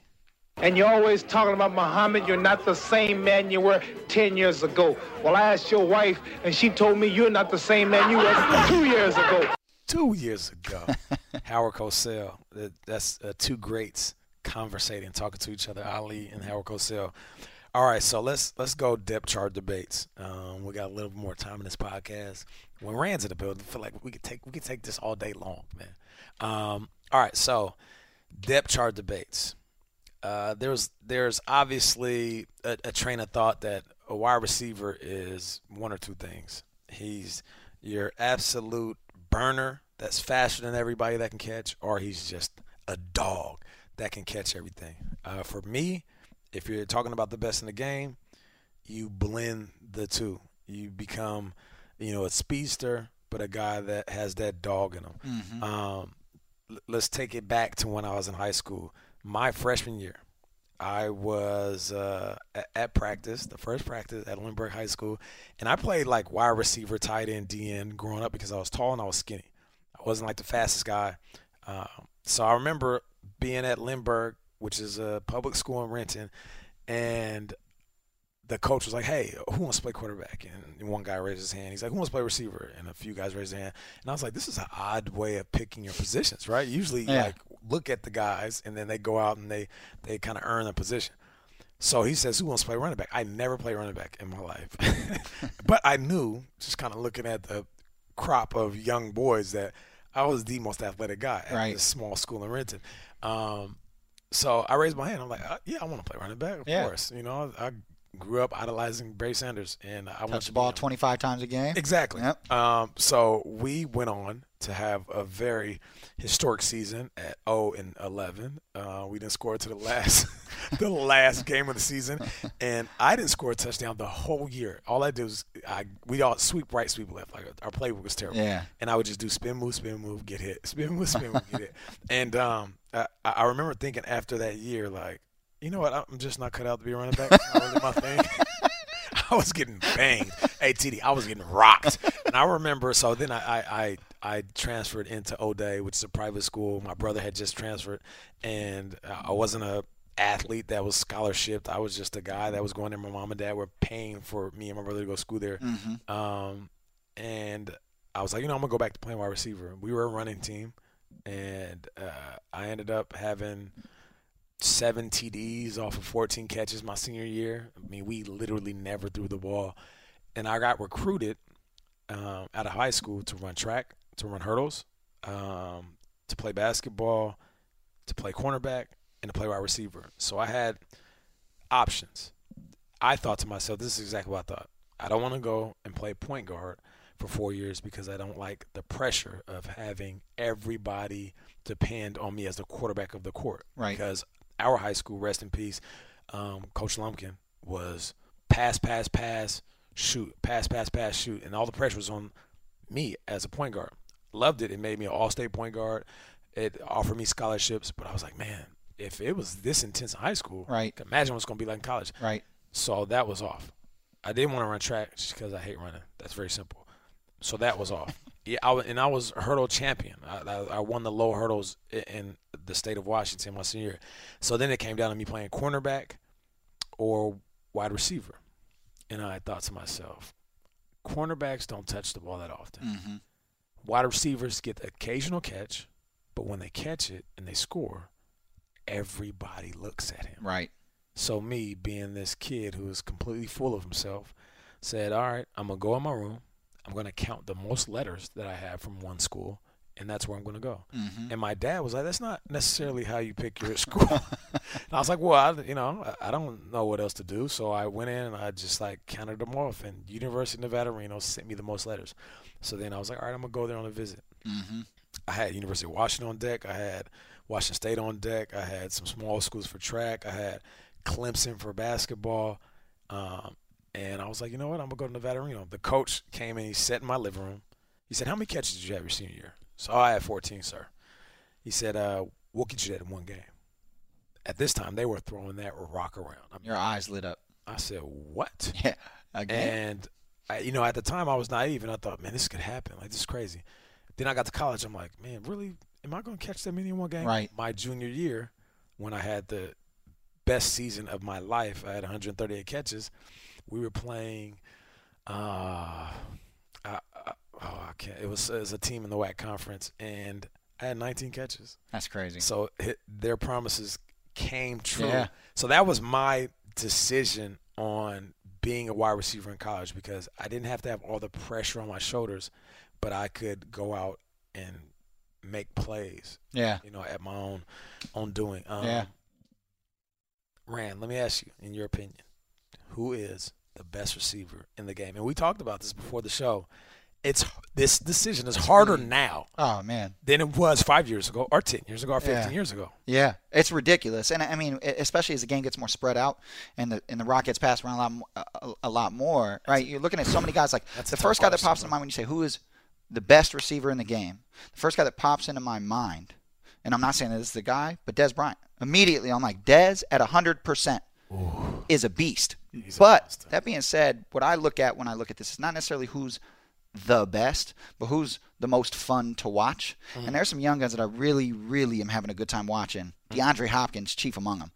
And you're always talking about Muhammad. You're not the same man you were 10 years ago. Well, I asked your wife, and she told me you're not the same man you were two years ago. two years ago. Howard Cosell. That- That's uh, two greats conversating, talking to each other. Ali and Howard Cosell. All right, so let's let's go depth chart debates. Um, we got a little more time in this podcast. When Rand's in the building, I feel like we could take we could take this all day long, man. Um, all right, so depth chart debates. Uh, there's there's obviously a, a train of thought that a wide receiver is one or two things. He's your absolute burner that's faster than everybody that can catch, or he's just a dog that can catch everything. Uh, for me, if you're talking about the best in the game, you blend the two. You become, you know, a speedster, but a guy that has that dog in him. Um, l- let's take it back to when I was in high school. My freshman year, I was uh, at, practice, the first practice at Lindbergh High School, and I played like wide receiver, tight end, DN growing up because I was tall and I was skinny. I wasn't like the fastest guy. Um, so I remember being at Lindbergh, which is a public school in Renton, and the coach was like, "Hey, who wants to play quarterback?" And one guy raised his hand. He's like, "Who wants to play receiver?" And a few guys raised their hand. And I was like, "This is an odd way of picking your positions, right? Usually, Yeah. like look at the guys and then they go out and they they kind of earn a position." So he says, "Who wants to play running back?" I never played running back in my life, but I knew just kind of looking at the crop of young boys that I was the most athletic guy at Right. this small school in Renton. Um, so I raised my hand. I'm like, uh, "Yeah, I want to play running back, of Yeah. course." You know, I grew up idolizing Barry Sanders, and I want touch the ball 25 times a game. Exactly. Yep. Um, so we went on to have a very historic season at 0 and 11. Uh, we didn't score to the last the last game of the season, and I didn't score a touchdown the whole year. All I did was I we all sweep right, sweep left. Like our playbook was terrible. Yeah. And I would just do spin move, spin move, get hit, spin move, spin move, get hit. And um, I, I remember thinking after that year, like, you know what? I'm just not cut out to be a running back. It's not really my thing. I was getting banged. Hey TD, I was getting rocked. And I remember so then I I, I, I transferred into O'Dea, which is a private school. My brother had just transferred and I wasn't a athlete that was scholarshiped. I was just a guy that was going there. My mom and dad were paying for me and my brother to go to school there. Um, and I was like, you know, I'm gonna go back to playing wide receiver. We were a running team, and uh, I ended up having seven TDs off of 14 catches my senior year. I mean, we literally never threw the ball, and I got recruited um, out of high school to run track, to run hurdles, um, to play basketball, to play cornerback, and to play wide receiver. So I had options. I thought to myself, this is exactly what I thought. I don't want to go and play point guard for four years because I don't like the pressure of having everybody depend on me as the quarterback of the court. Right. Because our high school, rest in peace, um, Coach Lumpkin was pass, pass, pass, shoot, pass, pass, pass, shoot, and all the pressure was on me as a point guard. Loved it. It made me an all-state point guard. It offered me scholarships, but I was like, man, if it was this intense in high school, Right. Imagine what it's going to be like in college. Right. So that was off. I didn't want to run track just because I hate running. That's very simple. So that was off. Yeah, I, and I was hurdle champion. I, I, I won the low hurdles in the state of Washington my senior year. So then it came down to me playing cornerback or wide receiver. And I thought to myself, cornerbacks don't touch the ball that often. Mm-hmm. Wide receivers get the occasional catch, but when they catch it and they score, everybody looks at him. Right. So me being this kid who is completely full of himself, said, "All right, I'm gonna go in my room. I'm going to count the most letters that I have from one school, and that's where I'm going to go. Mm-hmm. And my dad was like, "That's not necessarily how you pick your school." and I was like, "Well, I, you know, I, don't know what else to do." So I went in and I just like counted them off, and University of Nevada, Reno sent me the most letters. So then I was like, "All right, I'm gonna go there on a visit." Mm-hmm. I had University of Washington on deck. I had Washington State on deck. I had some small schools for track. I had Clemson for basketball. Um, and I was like, you know what? I'm gonna go to Nevada Reno. The coach came and He sat in my living room. He said, "How many catches did you have your senior year?" So I had 14, sir. He said, uh, "We'll get you that in one game." At this time, they were throwing that rock around. I, mean, Your eyes lit up. I said, "What?" Yeah. Again. And I, you know, at the time, I was naive, and I thought, "Man, this could happen. Like this is crazy." Then I got to college. I'm like, "Man, really? Am I going to catch that many in one game?" Right. My junior year, when I had the best season of my life, I had 138 catches. We were playing. Uh, I, I, oh, I can't. It was, it was a team in the WAC conference, and I had 19 catches. That's crazy. So it, their promises came true. Yeah. So that was my decision on being a wide receiver in college because I didn't have to have all the pressure on my shoulders, but I could go out and make plays. Yeah. You know, at my own own doing. Um, Yeah. Rand, let me ask you, in your opinion, who is the best receiver in the game? And we talked about this before the show. It's this decision is harder mm. now Oh man. than it was five years ago, or ten years ago, or fifteen Yeah. years ago. Yeah, it's ridiculous, and I mean, especially as the game gets more spread out, and the and the rock gets passed around a lot, a, a lot more, right? You're looking at so many guys. Like That's the first guy that pops into mind when you say who is the best receiver in the game. The first guy that pops into my mind, and I'm not saying that this is the guy, but Dez Bryant. Immediately, I'm like, Dez at hundred percent is a beast. He's a but beast. that being said, what I look at when I look at this is not necessarily who's the best, but who's the most fun to watch. Mm-hmm. And there's some young guns that I really, really am having a good time watching. DeAndre Hopkins, chief among them.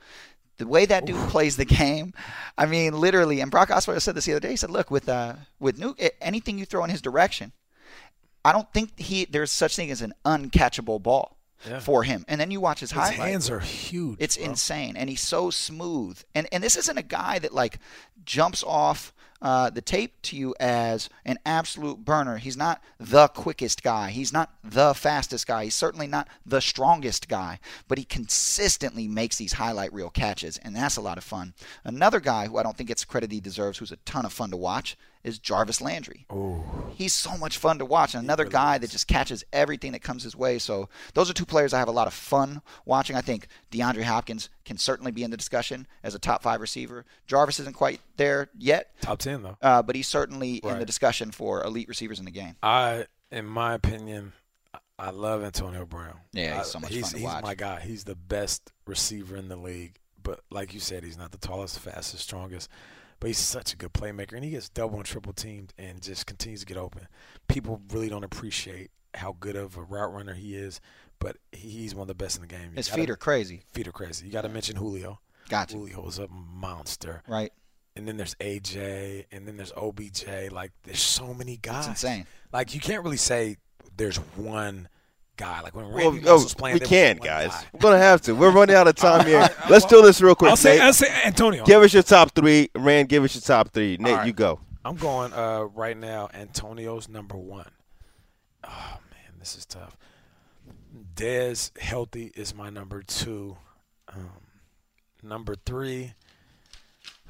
The way that dude plays the game, I mean, literally. And Brock Osweiler said this the other day. He said, "Look, with uh, with Nuke, anything you throw in his direction, I don't think he there's such thing as an uncatchable ball Yeah. for him." And then you watch his, highlights. His hands are huge. It's bro. insane, and he's so smooth. And and this isn't a guy that like jumps off uh, the tape to you as an absolute burner. He's not the quickest guy. He's not the fastest guy. He's certainly not the strongest guy. But he consistently makes these highlight reel catches, and that's a lot of fun. Another guy who I don't think gets credit he deserves, who's a ton of fun to watch, is Jarvis Landry. He's so much fun to watch, and another guy that just catches everything that comes his way. So those are two players I have a lot of fun watching. I think DeAndre Hopkins can certainly be in the discussion as a top five receiver. Jarvis isn't quite there yet, top ten though. uh, but he's certainly in the discussion for elite receivers in the game. I, in my opinion, I- I love Antonio Brown. Yeah, he's so much he's, fun to he's watch. my guy. He's the best receiver in the league. But like you said, he's not the tallest, fastest, strongest. But he's such a good playmaker, and he gets double and triple teamed and just continues to get open. People really don't appreciate how good of a route runner he is, but he's one of the best in the game. You His gotta- feet are crazy. feet are crazy. You got to mention Julio. Got you. Julio is a monster. Right. and then there's AJ, and then there's OBJ. Like there's so many guys. insane. Like you can't really say there's one guy. Like when Well, Randy oh, Moss was playing, we can, guys. guy. We're gonna have to. We're running out of time here. Let's well, do this real quick. I'll say, Nate. I'll say Antonio. Give us your top three. Rand, give us your top three. Nate, right. you go. I'm going uh, right now. Antonio's number one. Oh man, this is tough. Dez healthy is my number two. Um, number three,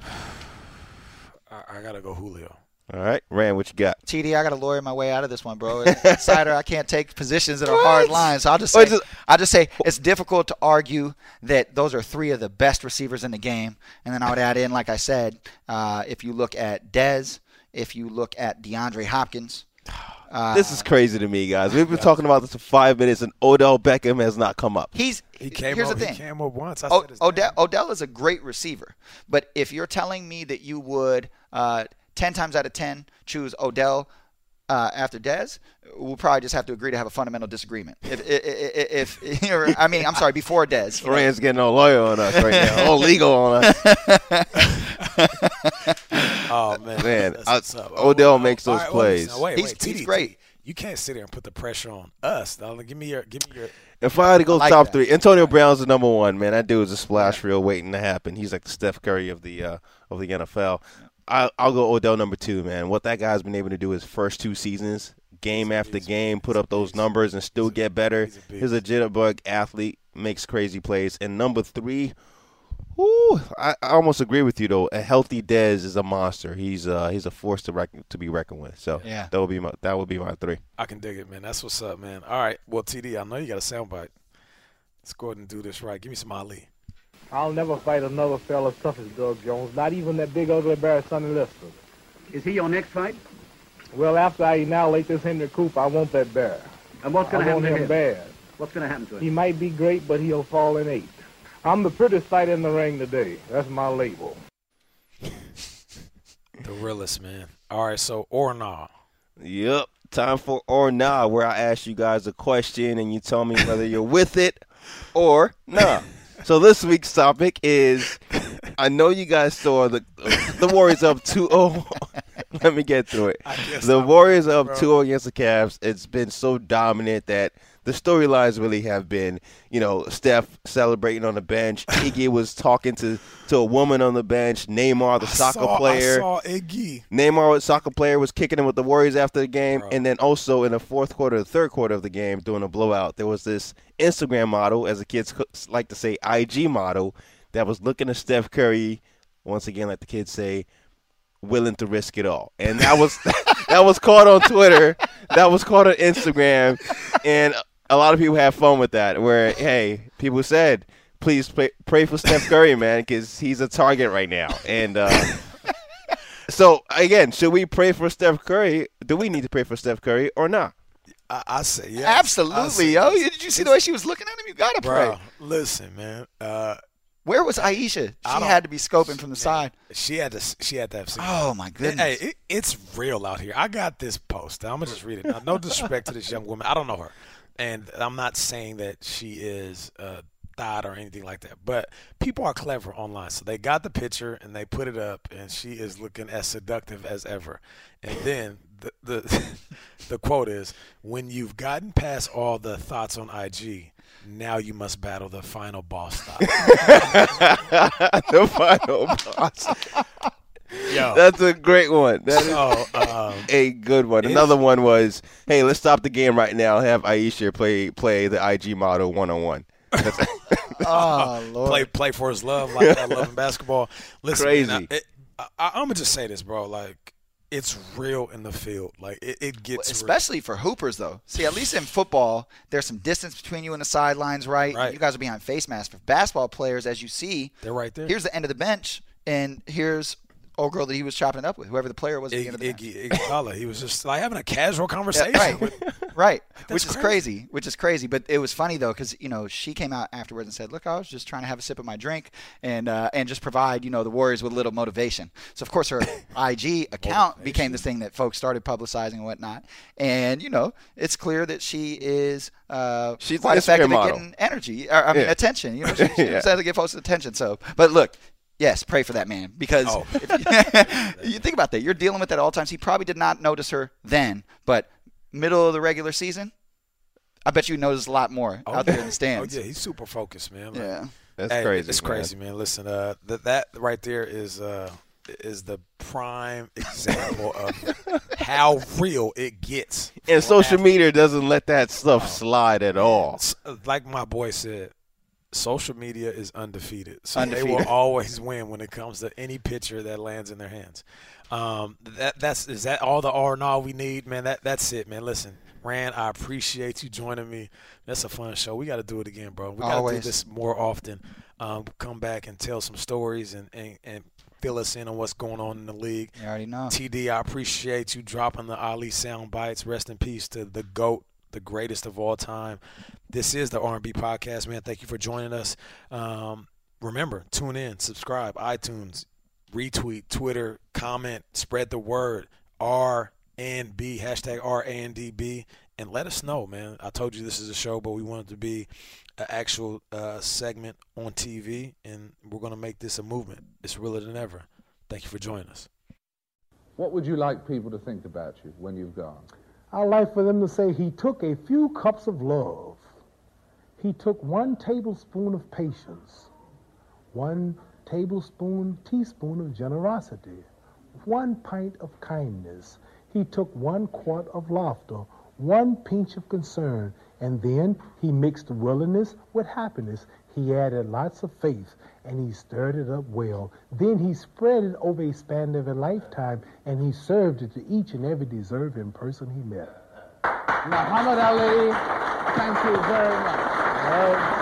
I, I gotta go Julio. All right, Rand, what you got? TD, I got to lawyer my way out of this one, bro. Cider, I can't take positions that are hard lines. So I'll just say, is it? I'll just say it's difficult to argue that those are three of the best receivers in the game. And then I would add in, like I said, uh, if you look at Dez, if you look at DeAndre Hopkins, uh, This is crazy to me, guys. We've been talking about this for five minutes, and Odell Beckham has not come up. he's He came here's up. the thing. He came up once. I O- said Odell. Odell is a great receiver, but if you're telling me that you would uh, ten times out of ten choose Odell uh, after Dez, we'll probably just have to agree to have a fundamental disagreement. If, if, if, if you're, I mean, I'm sorry, before Dez. you. Rand's getting all lawyer on us right now, all legal on us. Oh man, Man, That's I- up. Odell Oh, makes those right, well, listen, plays. Wait, He's- wait, he's TD, great. You can't sit there and put the pressure on us. Dog. Give me your, give me your. If I had to go like top that. three, Antonio Brown's the number one man. That dude is a splash reel waiting to happen. He's like the Steph Curry of the uh, of the NFL. I, I'll go Odell number two, man. What that guy's been able to do his first two seasons, game after game, put up those numbers and still get better. he's a beast. He's a jitterbug athlete, makes crazy plays. And number three, whoo, I, I almost agree with you though. A healthy Dez is a monster. He's uh he's a force to reckon to be reckoned with. So Yeah. that would be my that would be my three. I can dig it, man. That's what's up, man. All right. Well, TD, I know you got a soundbite. Let's go ahead and do this right. Give me some Ali. I'll never fight another fella as tough as Doug Jones, not even that big ugly bear Sonny Liston. Is he your next fight? Well, after I annihilate this Henry Coop, I want that bear. And what's going to happen to him him? bad. What's going to happen to him? He might be great, but he'll fall in eight. I'm the prettiest fight in the ring today. That's my label. The realest, man. All right. So, or nah. Yep. Time for or nah, where I ask you guys a question and you tell me whether you're with it or nah. So this week's topic is I know you guys saw the the Warriors up 2-0. Let me get through it. The Warriors are up bro. 2-0 against the Cavs. It's been so dominant that the storylines really have been, you know, Steph celebrating on the bench. Iggy was talking to, to a woman on the bench. Neymar, the I soccer saw, player. I saw Iggy. Neymar, the soccer player, was kicking him with the Warriors after the game, Bro. and then also in the fourth quarter, the third quarter of the game, during a blowout, there was this Instagram model, as the kids like to say, IG model, that was looking at Steph Curry. Once again, like the kids say, willing to risk it all, and that was that was caught on Twitter, that was caught on Instagram, and a lot of people have fun with that. Where hey, people said. Please pray, pray for Steph Curry, man, because he's a target right now. And uh, so again, should we pray for Steph Curry? Do we need to pray for Steph Curry or not? I, I say yes. Absolutely, say yo. yes. Did you see the way she was looking at him? You gotta pray. Bro, listen, man. Uh, Where was Ayesha? She had to be scoping from the side. she had to. She had to have seen. Oh my goodness. Hey, it, it's real out here. I got this post. I'm gonna just read it. Now, no disrespect to this young woman. I don't know her, and I'm not saying that she is a thought or anything like that. But people are clever online, so they got the picture and they put it up, and she is looking as seductive as ever. And then the the the quote is, "When you've gotten past all the thoughts on IG." Now you must battle the final boss thought. the final boss. Yo, That's a great one. That is so, um, a good one. Another one was, hey, let's stop the game right now. Have Ayesha play play the IG model one on one. oh Lord. play play for his love like that love in basketball. Listen, Crazy. man, I, it, I, I'm gonna just say this, bro. Like it's real in the field. Like it, it gets real. Especially for hoopers, though. See, at least in football, there's some distance between you and the sidelines, right? Right. You guys are behind face masks. For basketball players, as you see, They're right there. here's the end of the bench, and here's old girl that he was chopping up with, whoever the player was at the end of the bench. Iggy, Iguodala. He was just like having a casual Yeah, conversation. right, with- right. That's Which is crazy. crazy. Which is crazy. But it was funny though, because you know she came out afterwards and said, "Look, I was just trying to have a sip of my drink and uh, and just provide you know the Warriors with a little motivation." So of course her IG account became this thing that folks started publicizing and whatnot. And you know it's clear that she is uh, She's quite an effective at getting energy. Or, I mean Yeah. attention. You know she, she Yeah. to get folks' attention. So, but look. Yes, pray for that man because Oh. you, you think about that. You're dealing with that all the times. He probably did not notice her then, but middle of the regular season, I bet you notice a lot more Oh, out there yeah. in the stands. Oh yeah, he's super focused, man. Like, yeah. That's hey, crazy. It's man. crazy, man. Listen, uh, that that right there is uh is the prime example of how real it gets. And social athletes. media doesn't let that stuff slide at all. S- Like my boy said, social media is undefeated. So they will always win when it comes to any pitcher that lands in their hands. Um, that that's is that all the R and all we need, man. That that's it, man. Listen, Rand, I appreciate you joining me. That's a fun show. We got to do it again, bro. We got to do this more often. Um, come back and tell some stories and, and and fill us in on what's going on in the league. You already know. TD, I appreciate you dropping the Ali sound bites. Rest in peace to the GOAT, the greatest of all time. This is the R&B podcast, man. Thank you for joining us. Um, remember, tune in, subscribe, iTunes, retweet, Twitter, comment, spread the word. R and B hashtag R and D B, and let us know, man. I told you this is a show, but we want it to be an actual uh, segment on TV, and we're gonna make this a movement. It's realer than ever. Thank you for joining us. What would you like people to think about you when you've gone? I'd like for them to say he took a few cups of love. He took one tablespoon of patience, one tablespoon, teaspoon of generosity, one pint of kindness. He took one quart of laughter, one pinch of concern, and then he mixed willingness with happiness. He added lots of faith, and he stirred it up well. Then he spread it over a span of a lifetime, and he served it to each and every deserving person he met. Muhammad Ali, thank you very much.